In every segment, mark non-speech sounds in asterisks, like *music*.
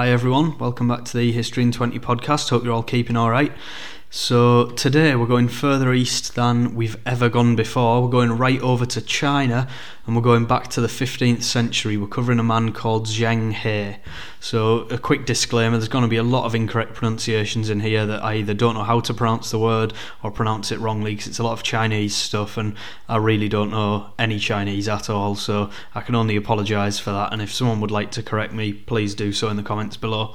Hi everyone, welcome back to the History in 20 podcast. Hope you're all keeping alright. So, today we're going further east than we've ever gone before. We're going right over to China and we're going back to the 15th century. We're covering a man called Zheng He. So, a quick disclaimer there's going to be a lot of incorrect pronunciations in here that I either don't know how to pronounce the word or pronounce it wrongly because it's a lot of Chinese stuff and I really don't know any Chinese at all. So, I can only apologise for that. And if someone would like to correct me, please do so in the comments below.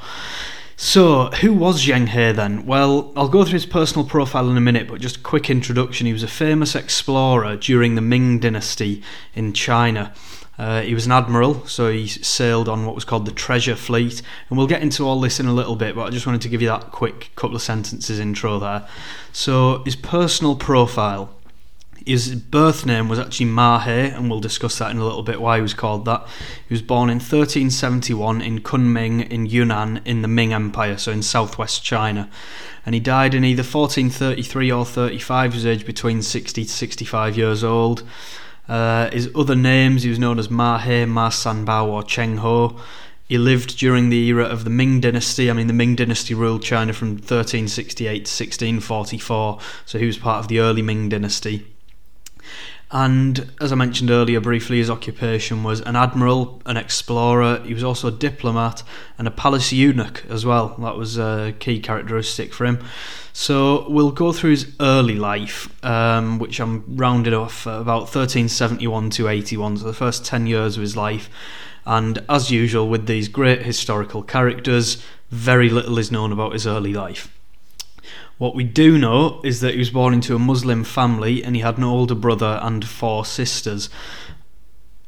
So, who was Zheng He then? Well, I'll go through his personal profile in a minute, but just a quick introduction. He was a famous explorer during the Ming Dynasty in China. Uh, he was an admiral, so he sailed on what was called the Treasure Fleet. And we'll get into all this in a little bit, but I just wanted to give you that quick couple of sentences intro there. So, his personal profile. His birth name was actually Ma He, and we'll discuss that in a little bit why he was called that. He was born in 1371 in Kunming in Yunnan in the Ming Empire, so in southwest China. And he died in either 1433 or 35, he was aged between 60 to 65 years old. Uh, his other names, he was known as Ma He, Ma Sanbao, or Cheng Ho. He lived during the era of the Ming Dynasty. I mean, the Ming Dynasty ruled China from 1368 to 1644, so he was part of the early Ming Dynasty. And as I mentioned earlier briefly, his occupation was an admiral, an explorer. He was also a diplomat and a palace eunuch as well. That was a key characteristic for him. So we'll go through his early life, um, which I'm rounded off about 1371 to 81, so the first 10 years of his life. And as usual with these great historical characters, very little is known about his early life. What we do know is that he was born into a Muslim family and he had an older brother and four sisters.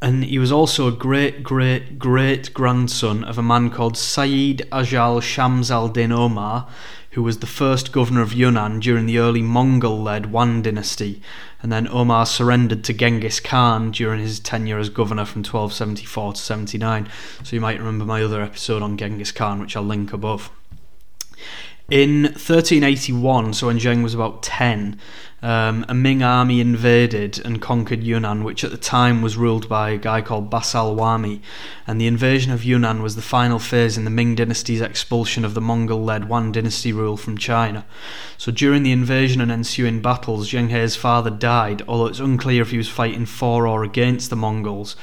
And he was also a great, great, great grandson of a man called Sayyid Ajal Shams al Din Omar, who was the first governor of Yunnan during the early Mongol led Yuan dynasty. And then Omar surrendered to Genghis Khan during his tenure as governor from 1274 to 79. So you might remember my other episode on Genghis Khan, which I'll link above. In 1381, so when Zheng was about 10, um, a Ming army invaded and conquered Yunnan, which at the time was ruled by a guy called Basalawarmi. And the invasion of Yunnan was the final phase in the Ming dynasty's expulsion of the Mongol led Yuan dynasty rule from China. So during the invasion and ensuing battles, Zheng He's father died, although it's unclear if he was fighting for or against the Mongols.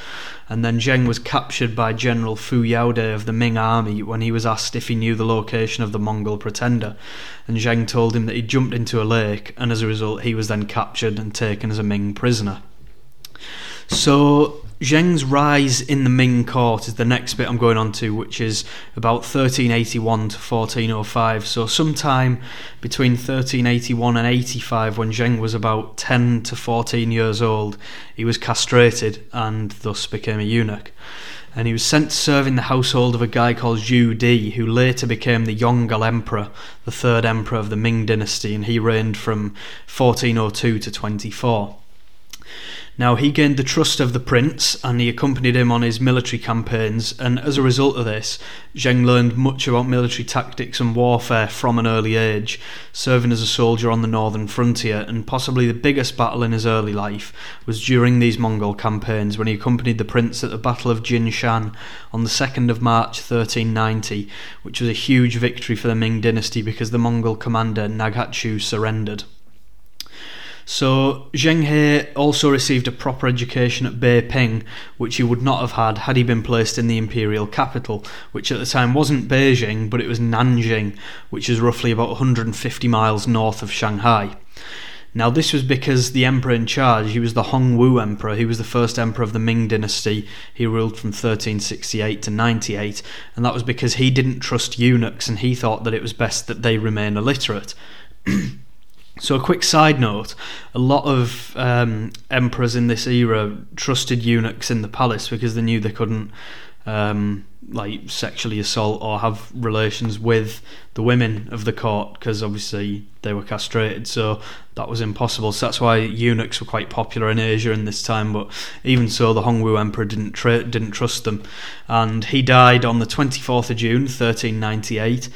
And then Zheng was captured by General Fu Yaode of the Ming army when he was asked if he knew the location of the Mongol pretender. And Zheng told him that he jumped into a lake, and as a result, he was then captured and taken as a Ming prisoner. So Zheng's rise in the Ming court is the next bit I'm going on to, which is about 1381 to 1405. So, sometime between 1381 and 85, when Zheng was about 10 to 14 years old, he was castrated and thus became a eunuch. And he was sent to serve in the household of a guy called Zhu Di, who later became the Yongle Emperor, the third emperor of the Ming dynasty, and he reigned from 1402 to 24. Now, he gained the trust of the prince and he accompanied him on his military campaigns, and as a result of this, Zheng learned much about military tactics and warfare from an early age, serving as a soldier on the northern frontier. And possibly the biggest battle in his early life was during these Mongol campaigns when he accompanied the prince at the Battle of Jinshan on the 2nd of March 1390, which was a huge victory for the Ming dynasty because the Mongol commander Naghachu surrendered. So Zheng He also received a proper education at Beiping, which he would not have had had he been placed in the imperial capital, which at the time wasn't Beijing, but it was Nanjing, which is roughly about 150 miles north of Shanghai. Now, this was because the emperor in charge, he was the Hongwu emperor, he was the first emperor of the Ming dynasty. He ruled from 1368 to 98, and that was because he didn't trust eunuchs and he thought that it was best that they remain illiterate. *clears throat* So, a quick side note a lot of um, emperors in this era trusted eunuchs in the palace because they knew they couldn't um, like sexually assault or have relations with the women of the court because obviously they were castrated, so that was impossible. So that's why eunuchs were quite popular in Asia in this time. But even so, the Hongwu emperor didn't tra- didn't trust them, and he died on the twenty fourth of June, thirteen ninety eight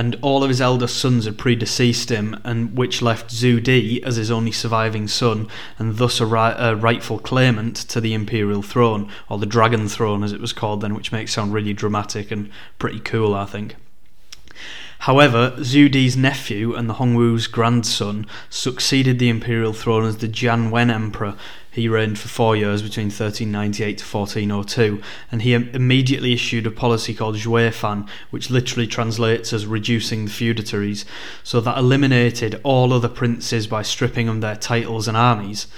and all of his elder sons had predeceased him, and which left Zhu Di as his only surviving son, and thus a, ri- a, rightful claimant to the imperial throne, or the dragon throne as it was called then, which makes sound really dramatic and pretty cool, I think. However, Zhu Di's nephew and the Hongwu's grandson succeeded the imperial throne as the Jianwen emperor. He reigned for four years between 1398 to 1402, and he immediately issued a policy called Zhuo Fan, which literally translates as reducing the feudatories, so that eliminated all other princes by stripping them their titles and armies.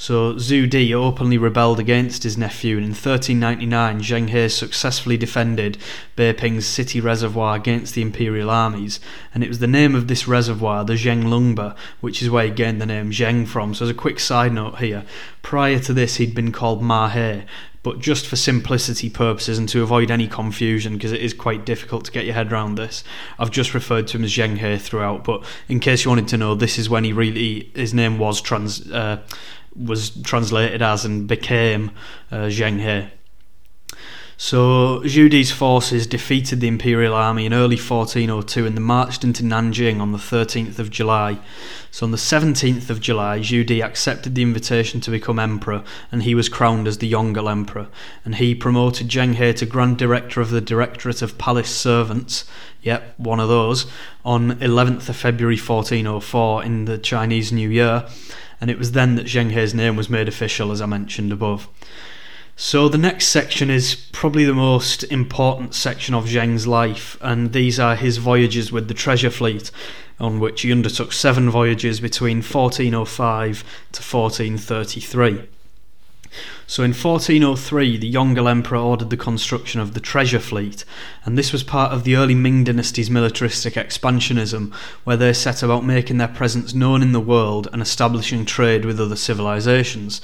So Zhu Di openly rebelled against his nephew, and in 1399 Zheng He successfully defended Beiping's city reservoir against the imperial armies, and it was the name of this reservoir, the Zhenglongba, which is where he gained the name Zheng from. So as a quick side note here, prior to this he'd been called Ma He, but just for simplicity purposes and to avoid any confusion, because it is quite difficult to get your head around this, I've just referred to him as Zheng He throughout. But in case you wanted to know, this is when he really his name was trans. Uh, was translated as and became uh, Zheng He. So Zhu Di's forces defeated the imperial army in early 1402 and they marched into Nanjing on the 13th of July. So on the 17th of July, Zhu Di accepted the invitation to become emperor and he was crowned as the Yongle emperor. And he promoted Zheng He to Grand Director of the Directorate of Palace Servants, yep, one of those, on 11th of February 1404 in the Chinese New Year and it was then that Zheng He's name was made official, as I mentioned above. So the next section is probably the most important section of Zheng's life, and these are his voyages with the treasure fleet, on which he undertook seven voyages between 1405 to 1433. So in 1403, the Yongle Emperor ordered the construction of the treasure fleet, and this was part of the early Ming dynasty's militaristic expansionism, where they set about making their presence known in the world and establishing trade with other civilizations.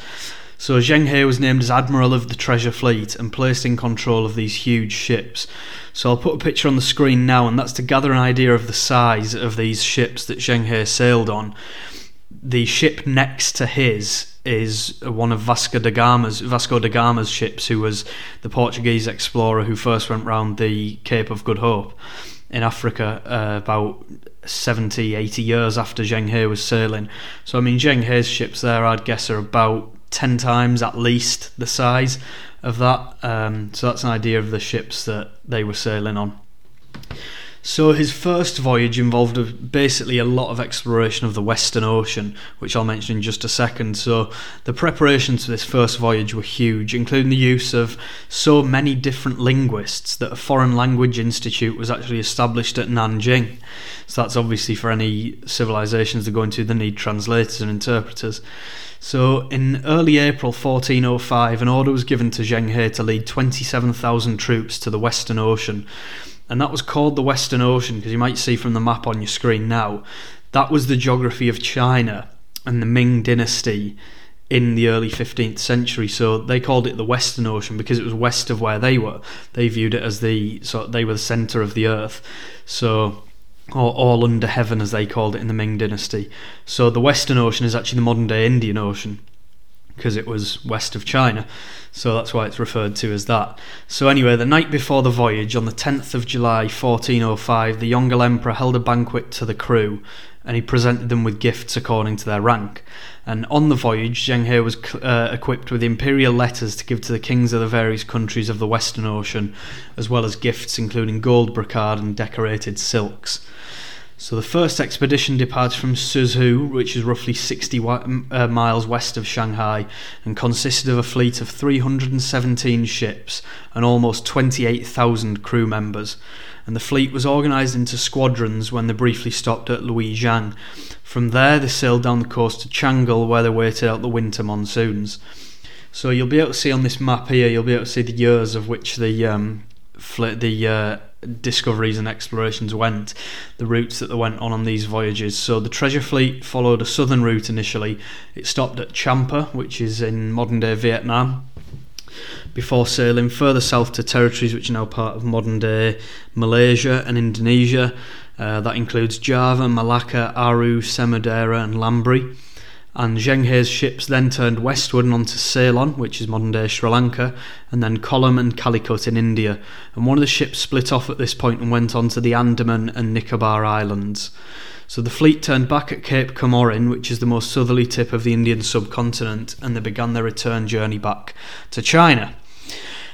So Zheng He was named as Admiral of the Treasure Fleet and placed in control of these huge ships. So I'll put a picture on the screen now, and that's to gather an idea of the size of these ships that Zheng He sailed on. The ship next to his is one of Vasco da Gama's Vasco da Gama's ships, who was the Portuguese explorer who first went round the Cape of Good Hope in Africa uh, about 70, 80 years after Zheng He was sailing. So I mean, Zheng He's ships there, I'd guess, are about 10 times at least the size of that. Um, so that's an idea of the ships that they were sailing on. So his first voyage involved basically a lot of exploration of the Western Ocean, which I'll mention in just a second. So the preparations for this first voyage were huge, including the use of so many different linguists that a foreign language institute was actually established at Nanjing. So that's obviously for any civilizations that go into the need translators and interpreters. So, in early April 1405, an order was given to Zheng He to lead 27,000 troops to the Western Ocean and that was called the Western Ocean because you might see from the map on your screen now that was the geography of China and the Ming Dynasty in the early 15th century. So they called it the Western Ocean because it was west of where they were. They viewed it as the so they were the center of the earth. So or all under heaven as they called it in the Ming Dynasty. So the Western Ocean is actually the modern day Indian Ocean because it was west of China. So that's why it's referred to as that. So, anyway, the night before the voyage, on the 10th of July 1405, the Yongle Emperor held a banquet to the crew and he presented them with gifts according to their rank. And on the voyage, Zheng He was uh, equipped with imperial letters to give to the kings of the various countries of the Western Ocean, as well as gifts including gold brocade and decorated silks. So the first expedition departs from Suzhou, which is roughly 60 uh, miles west of Shanghai, and consisted of a fleet of 317 ships and almost 28,000 crew members. And the fleet was organised into squadrons when they briefly stopped at Luijiang. From there, they sailed down the coast to Changle, where they waited out the winter monsoons. So you'll be able to see on this map here, you'll be able to see the years of which the um, the uh, discoveries and explorations went, the routes that they went on on these voyages. So the treasure fleet followed a southern route initially. It stopped at Champa, which is in modern day Vietnam, before sailing further south to territories which are now part of modern day Malaysia and Indonesia. Uh, that includes Java, Malacca, Aru, Samudera, and Lambri. And Zheng He's ships then turned westward and onto Ceylon, which is modern day Sri Lanka, and then Kollam and Calicut in India. And one of the ships split off at this point and went on to the Andaman and Nicobar Islands. So the fleet turned back at Cape Comorin, which is the most southerly tip of the Indian subcontinent, and they began their return journey back to China.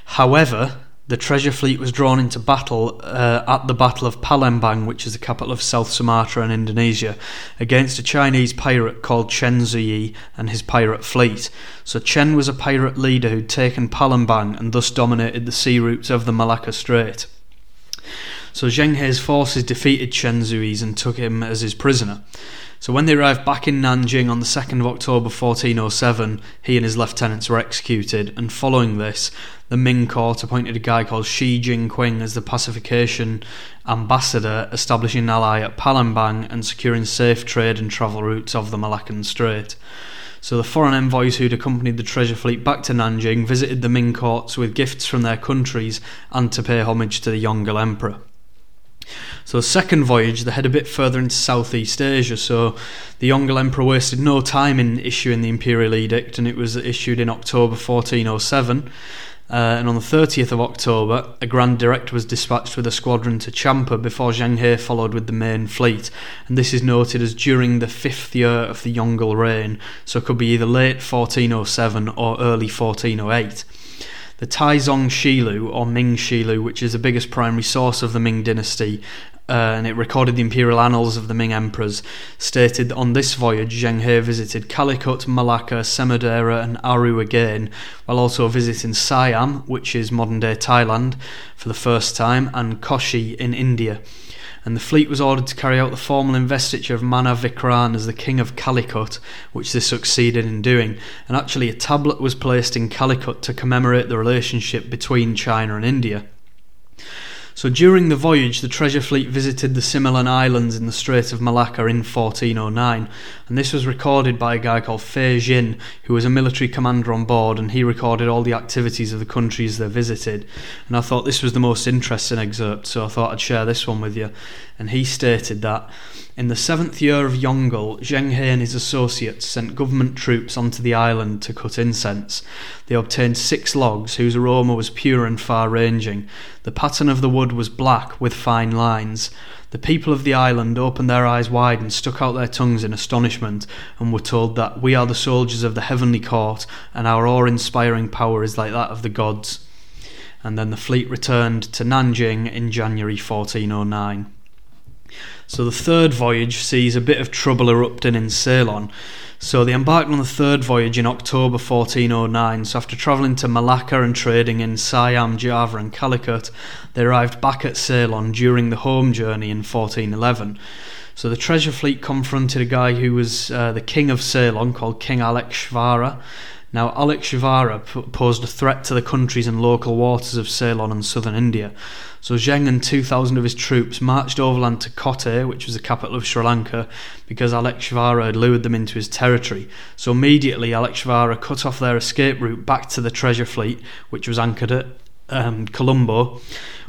However, the treasure fleet was drawn into battle uh, at the Battle of Palembang, which is the capital of South Sumatra in Indonesia, against a Chinese pirate called Chen Zuyi and his pirate fleet. So Chen was a pirate leader who'd taken Palembang and thus dominated the sea routes of the Malacca Strait. So Zheng He's forces defeated Chen Zuyi and took him as his prisoner. So when they arrived back in Nanjing on the 2nd of October 1407, he and his lieutenants were executed, and following this, the Ming court appointed a guy called Shi Jingqing as the pacification ambassador, establishing an ally at Palembang and securing safe trade and travel routes of the Malaccan Strait. So the foreign envoys who'd accompanied the treasure fleet back to Nanjing visited the Ming courts with gifts from their countries and to pay homage to the Yongle Emperor. So, second voyage, they head a bit further into Southeast Asia. So, the Yongle Emperor wasted no time in issuing the imperial edict, and it was issued in October 1407. Uh, and on the 30th of October, a Grand Director was dispatched with a squadron to Champa before Zheng He followed with the main fleet. And this is noted as during the fifth year of the Yongle reign, so it could be either late 1407 or early 1408. The Taizong Shilu, or Ming Shilu, which is the biggest primary source of the Ming dynasty, uh, and it recorded the imperial annals of the Ming emperors, stated that on this voyage Zheng He visited Calicut, Malacca, Samudera, and Aru again, while also visiting Siam, which is modern day Thailand, for the first time, and Kochi in India and the fleet was ordered to carry out the formal investiture of Mana Vikran as the king of Calicut, which they succeeded in doing. And actually, a tablet was placed in Calicut to commemorate the relationship between China and India. So during the voyage, the treasure fleet visited the Similan Islands in the Strait of Malacca in 1409, and this was recorded by a guy called Fei Jin, who was a military commander on board, and he recorded all the activities of the countries they visited. And I thought this was the most interesting excerpt, so I thought I'd share this one with you. And he stated that in the seventh year of Yongle, Zheng He and his associates sent government troops onto the island to cut incense. They obtained six logs whose aroma was pure and far ranging. The pattern of the wood was black with fine lines. The people of the island opened their eyes wide and stuck out their tongues in astonishment, and were told that we are the soldiers of the heavenly court, and our awe inspiring power is like that of the gods. And then the fleet returned to Nanjing in January 1409. So the third voyage sees a bit of trouble erupting in Ceylon. So they embarked on the third voyage in October 1409. So after travelling to Malacca and trading in Siam, Java, and Calicut, they arrived back at Ceylon during the home journey in 1411. So the treasure fleet confronted a guy who was uh, the king of Ceylon called King Alekshvara. Now, Alekshvara posed a threat to the countries and local waters of Ceylon and southern India. So Zheng and 2,000 of his troops marched overland to Kotte, which was the capital of Sri Lanka, because Alekshvara had lured them into his territory. So immediately Alekshvara cut off their escape route back to the treasure fleet, which was anchored at um, Colombo,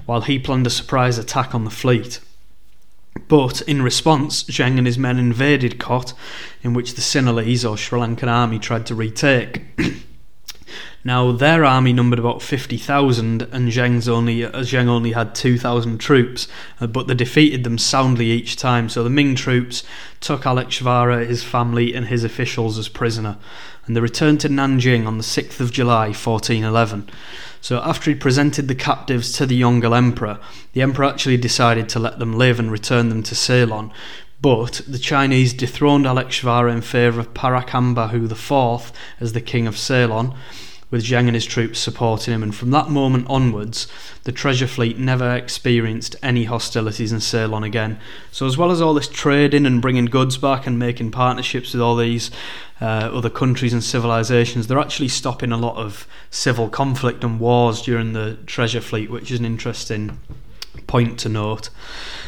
while he planned a surprise attack on the fleet. But in response, Zheng and his men invaded Kot, in which the Sinhalese or Sri Lankan army tried to retake. *clears throat* Now their army numbered about fifty thousand, and Zheng's only uh, Zheng only had two thousand troops, uh, but they defeated them soundly each time. So the Ming troops took Alekshvara, his family, and his officials as prisoner, and they returned to Nanjing on the sixth of July, fourteen eleven. So after he presented the captives to the Yongle Emperor, the Emperor actually decided to let them live and return them to Ceylon, but the Chinese dethroned Alekshvara in favour of Parakambahu IV as the king of Ceylon, with Zheng and his troops supporting him, and from that moment onwards, the treasure fleet never experienced any hostilities in Ceylon again. So, as well as all this trading and bringing goods back and making partnerships with all these uh, other countries and civilizations, they're actually stopping a lot of civil conflict and wars during the treasure fleet, which is an interesting point to note.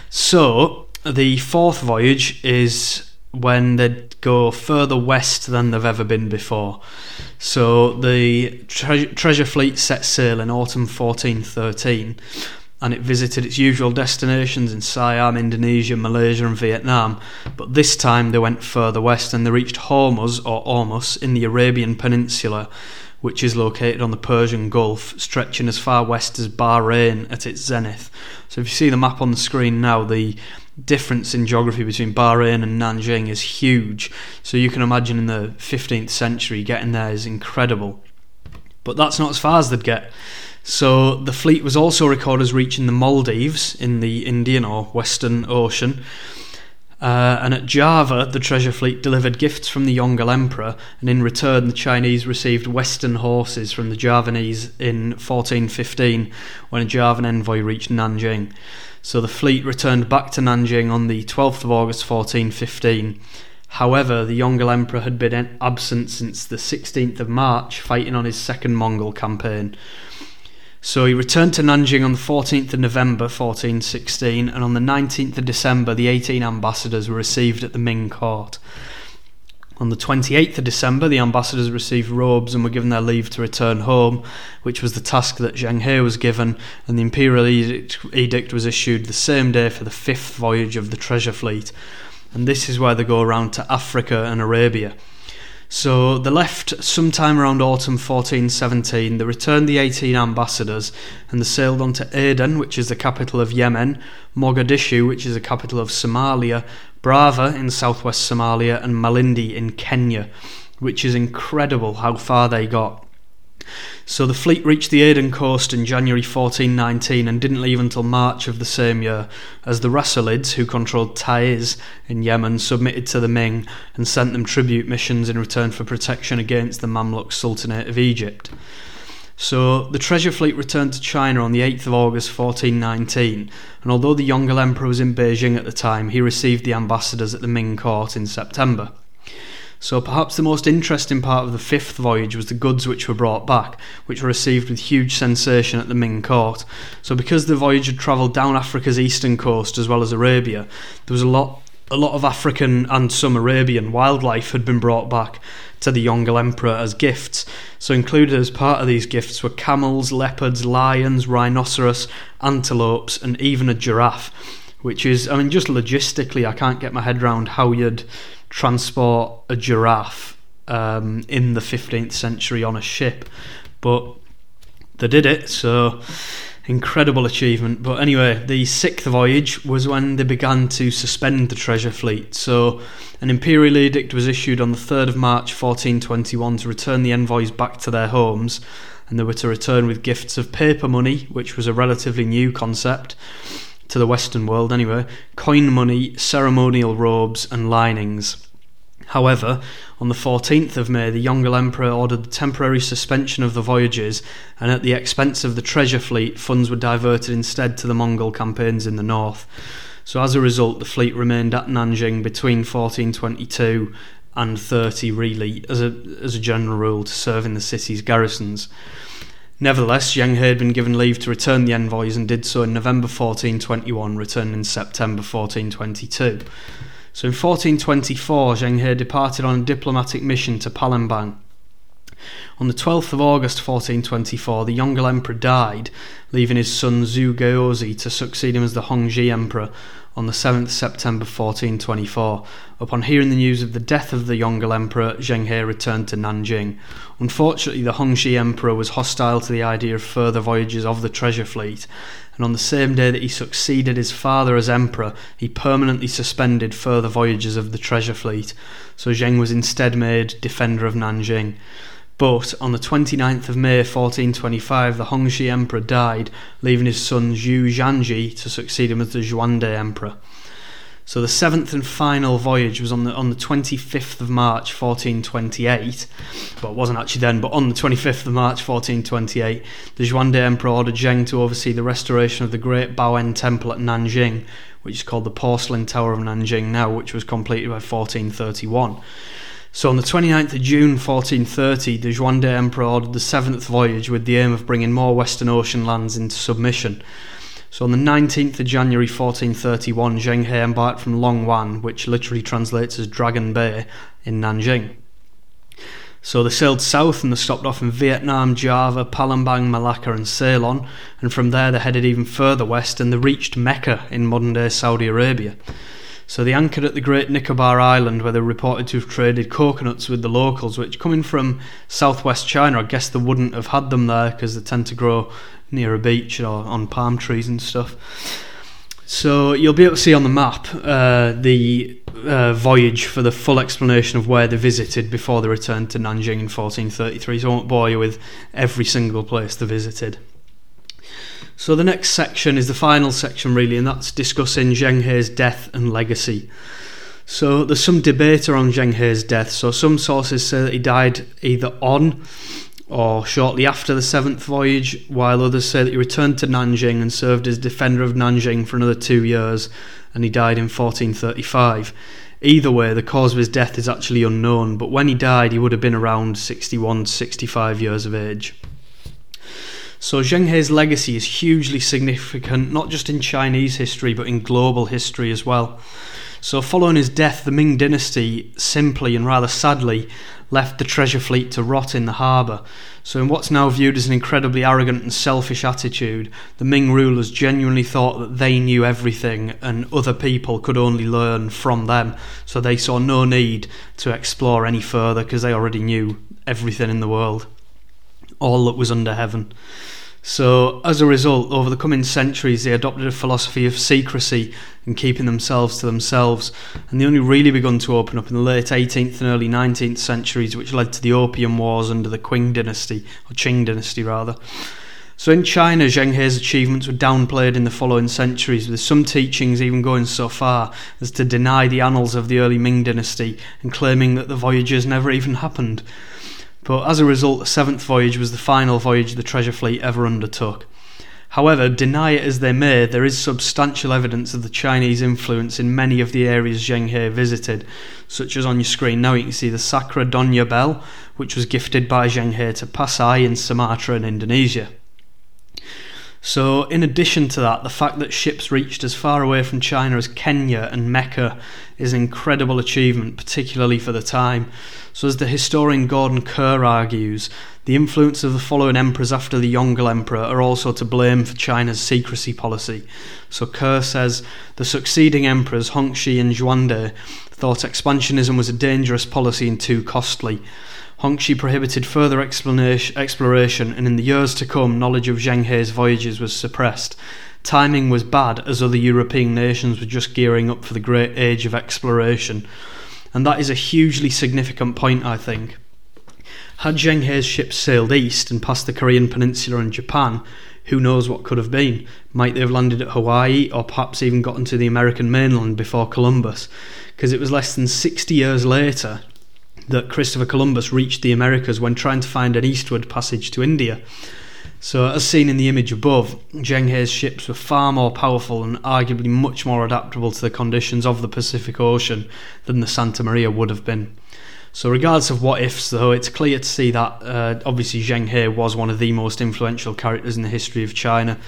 So, the fourth voyage is when they go further west than they've ever been before. So the tre- treasure fleet set sail in autumn 1413 and it visited its usual destinations in Siam, Indonesia, Malaysia, and Vietnam. But this time they went further west and they reached Hormuz or Ormus in the Arabian Peninsula, which is located on the Persian Gulf, stretching as far west as Bahrain at its zenith. So if you see the map on the screen now, the difference in geography between Bahrain and Nanjing is huge. So you can imagine in the 15th century getting there is incredible. But that's not as far as they'd get. So the fleet was also recorded as reaching the Maldives in the Indian or Western Ocean. Uh, and at Java, the treasure fleet delivered gifts from the Yongle Emperor, and in return, the Chinese received Western horses from the Javanese in 1415 when a Javan envoy reached Nanjing. So the fleet returned back to Nanjing on the 12th of August 1415. However, the Yongle Emperor had been absent since the 16th of March, fighting on his second Mongol campaign. So he returned to Nanjing on the 14th of November 1416, and on the 19th of December, the 18 ambassadors were received at the Ming court. On the 28th of December, the ambassadors received robes and were given their leave to return home, which was the task that Zheng He was given, and the imperial edict, was issued the same day for the fifth voyage of the treasure fleet. And this is where they go around to Africa and Arabia. So they left sometime around autumn 1417. They returned the 18 ambassadors and they sailed on to Aden, which is the capital of Yemen, Mogadishu, which is the capital of Somalia, Brava in southwest Somalia, and Malindi in Kenya, which is incredible how far they got. So the fleet reached the Aden coast in January 1419 and didn't leave until March of the same year, as the Rasulids, who controlled Taiz in Yemen, submitted to the Ming and sent them tribute missions in return for protection against the Mamluk Sultanate of Egypt. So the treasure fleet returned to China on the 8th of August 1419, and although the Yongle Emperor was in Beijing at the time, he received the ambassadors at the Ming court in September. So perhaps the most interesting part of the fifth voyage was the goods which were brought back, which were received with huge sensation at the Ming court. So because the voyage had travelled down Africa's eastern coast as well as Arabia, there was a lot a lot of African and some Arabian wildlife had been brought back to the Yongle Emperor as gifts. So included as part of these gifts were camels, leopards, lions, rhinoceros, antelopes, and even a giraffe. Which is, I mean, just logistically, I can't get my head around how you'd transport a giraffe um, in the 15th century on a ship. But they did it, so incredible achievement. But anyway, the sixth voyage was when they began to suspend the treasure fleet. So an imperial edict was issued on the 3rd of March 1421 to return the envoys back to their homes, and they were to return with gifts of paper money, which was a relatively new concept to the Western world anyway, coin money, ceremonial robes, and linings. However, on the 14th of May, the Yongle Emperor ordered the temporary suspension of the voyages, and at the expense of the treasure fleet, funds were diverted instead to the Mongol campaigns in the north. So, as a result, the fleet remained at Nanjing between 1422 and 30, really, as a, as a general rule, to serve in the city's garrisons. Nevertheless, Zheng He had been given leave to return the envoys and did so in November 1421, returning in September 1422. So in 1424, Zheng He departed on a diplomatic mission to Palembang. On the 12th of August 1424, the Yongle Emperor died, leaving his son Zhu Gaozi to succeed him as the Hongzhi Emperor on the 7th September 1424. Upon hearing the news of the death of the Yongle Emperor, Zheng He returned to Nanjing. Unfortunately, the Hongzhi Emperor was hostile to the idea of further voyages of the treasure fleet, and on the same day that he succeeded his father as emperor, he permanently suspended further voyages of the treasure fleet, so Zheng was instead made defender of Nanjing. But on the 29th of May 1425, the Hongzhi Emperor died, leaving his son Zhu Zhanji to succeed him as the Xuande Emperor. So the seventh and final voyage was on the on the 25th of March 1428. Well, it wasn't actually then, but on the 25th of March 1428, the Xuande Emperor ordered Zheng to oversee the restoration of the Great Baoen Temple at Nanjing, which is called the Porcelain Tower of Nanjing now, which was completed by 1431. So on the 29th of June 1430, the Xuande Emperor ordered the seventh voyage with the aim of bringing more Western Ocean lands into submission. So on the 19th of January 1431, Zheng He embarked from Long Wan, which literally translates as Dragon Bay, in Nanjing. So they sailed south and they stopped off in Vietnam, Java, Palembang, Malacca, and Ceylon. And from there they headed even further west and they reached Mecca in modern day Saudi Arabia. So they anchored at the Great Nicobar Island where they were reported to have traded coconuts with the locals, which coming from southwest China, I guess they wouldn't have had them there because they tend to grow near a beach or on palm trees and stuff. So you'll be able to see on the map uh, the uh, voyage for the full explanation of where they visited before they returned to Nanjing in 1433. So I won't bore you with every single place they visited. So the next section is the final section, really, and that's discussing Zheng He's death and legacy. So there's some debate around Zheng He's death. So some sources say that he died either on or shortly after the seventh voyage, while others say that he returned to Nanjing and served as defender of Nanjing for another two years, and he died in 1435. Either way, the cause of his death is actually unknown, but when he died, he would have been around 61 65 years of age. So Zheng He's legacy is hugely significant, not just in Chinese history, but in global history as well. So, following his death, the Ming dynasty simply and rather sadly left the treasure fleet to rot in the harbour. So, in what's now viewed as an incredibly arrogant and selfish attitude, the Ming rulers genuinely thought that they knew everything and other people could only learn from them. So, they saw no need to explore any further because they already knew everything in the world, all that was under heaven. So, as a result, over the coming centuries, they adopted a philosophy of secrecy and keeping themselves to themselves, and they only really begun to open up in the late 18th and early 19th centuries, which led to the Opium Wars under the Qing dynasty, or Qing dynasty rather. So, in China, Zheng He's achievements were downplayed in the following centuries, with some teachings even going so far as to deny the annals of the early Ming dynasty and claiming that the voyages never even happened but as a result, the seventh voyage was the final voyage the treasure fleet ever undertook. However, deny it as they may, there is substantial evidence of the Chinese influence in many of the areas Zheng He visited, such as on your screen now you can see the Cakra Donya bell, which was gifted by Zheng He to Pasai in Sumatra and Indonesia. So, in addition to that, the fact that ships reached as far away from China as Kenya and Mecca is an incredible achievement, particularly for the time. So, as the historian Gordon Kerr argues, the influence of the following emperors after the Yongle Emperor are also to blame for China's secrecy policy. So, Kerr says the succeeding emperors, Hongxi and Xuande, thought expansionism was a dangerous policy and too costly. Hongxi prohibited further exploration, and in the years to come, knowledge of Zheng He's voyages was suppressed. Timing was bad, as other European nations were just gearing up for the great age of exploration. And that is a hugely significant point, I think. Had Zheng He's ships sailed east and past the Korean Peninsula and Japan, who knows what could have been? Might they have landed at Hawaii or perhaps even gotten to the American mainland before Columbus? Because it was less than 60 years later that Christopher Columbus reached the Americas when trying to find an eastward passage to India. So, as seen in the image above, Zheng He's ships were far more powerful and arguably much more adaptable to the conditions of the Pacific Ocean than the Santa Maria would have been. So, regardless of what ifs, though, it's clear to see that uh, obviously Zheng He was one of the most influential characters in the history of China.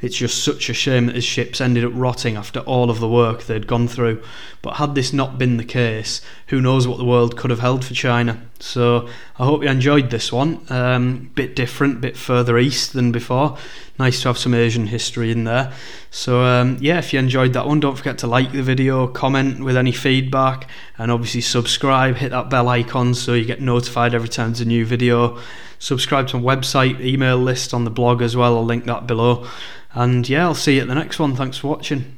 It's just such a shame that his ships ended up rotting after all of the work they'd gone through. But had this not been the case, who knows what the world could have held for China. So I hope you enjoyed this one. Um, bit different, bit further east than before. Nice to have some Asian history in there. So um, yeah, if you enjoyed that one, don't forget to like the video, comment with any feedback, and obviously subscribe. Hit that bell icon so you get notified every time there's a new video. Subscribe to my website, email list on the blog as well. I'll link that below. And yeah, I'll see you at the next one. Thanks for watching.